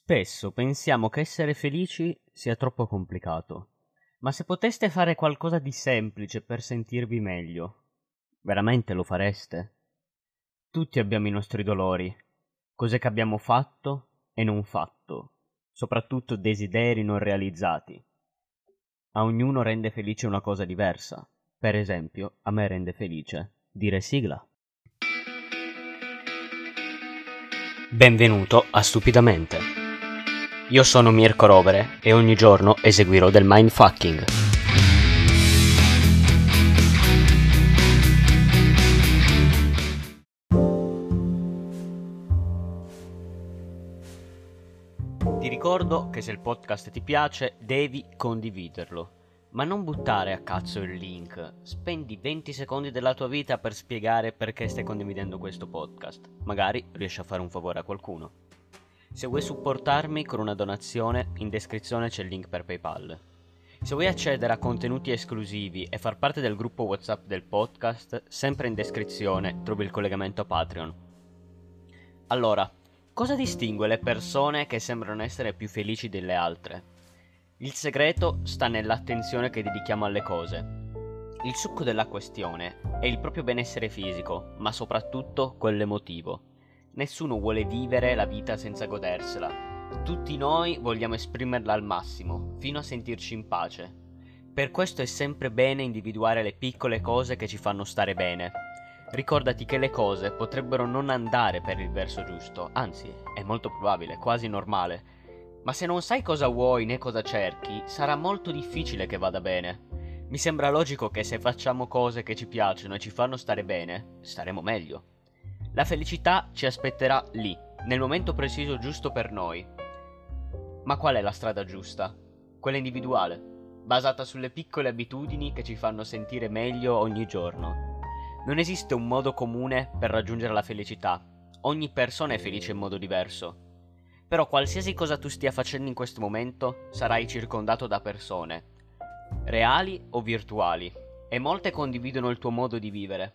Spesso pensiamo che essere felici sia troppo complicato, ma se poteste fare qualcosa di semplice per sentirvi meglio, veramente lo fareste? Tutti abbiamo i nostri dolori, cose che abbiamo fatto e non fatto, soprattutto desideri non realizzati. A ognuno rende felice una cosa diversa. Per esempio, a me rende felice dire sigla. Benvenuto a Stupidamente. Io sono Mirko Rovere e ogni giorno eseguirò del mindfucking. Ti ricordo che se il podcast ti piace devi condividerlo. Ma non buttare a cazzo il link. Spendi 20 secondi della tua vita per spiegare perché stai condividendo questo podcast. Magari riesci a fare un favore a qualcuno. Se vuoi supportarmi con una donazione, in descrizione c'è il link per PayPal. Se vuoi accedere a contenuti esclusivi e far parte del gruppo WhatsApp del podcast, sempre in descrizione trovi il collegamento a Patreon. Allora, cosa distingue le persone che sembrano essere più felici delle altre? Il segreto sta nell'attenzione che dedichiamo alle cose. Il succo della questione è il proprio benessere fisico, ma soprattutto quello emotivo. Nessuno vuole vivere la vita senza godersela. Tutti noi vogliamo esprimerla al massimo, fino a sentirci in pace. Per questo è sempre bene individuare le piccole cose che ci fanno stare bene. Ricordati che le cose potrebbero non andare per il verso giusto, anzi, è molto probabile, quasi normale ma se non sai cosa vuoi né cosa cerchi, sarà molto difficile che vada bene. Mi sembra logico che se facciamo cose che ci piacciono e ci fanno stare bene, staremo meglio. La felicità ci aspetterà lì, nel momento preciso giusto per noi. Ma qual è la strada giusta? Quella individuale, basata sulle piccole abitudini che ci fanno sentire meglio ogni giorno. Non esiste un modo comune per raggiungere la felicità. Ogni persona è felice in modo diverso. Però qualsiasi cosa tu stia facendo in questo momento, sarai circondato da persone, reali o virtuali, e molte condividono il tuo modo di vivere.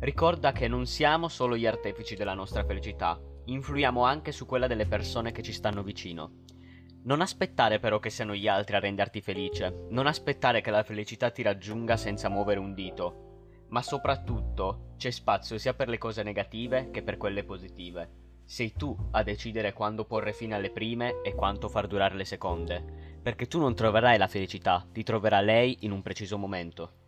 Ricorda che non siamo solo gli artefici della nostra felicità, influiamo anche su quella delle persone che ci stanno vicino. Non aspettare però che siano gli altri a renderti felice, non aspettare che la felicità ti raggiunga senza muovere un dito, ma soprattutto c'è spazio sia per le cose negative che per quelle positive. Sei tu a decidere quando porre fine alle prime e quanto far durare le seconde, perché tu non troverai la felicità, ti troverà lei in un preciso momento.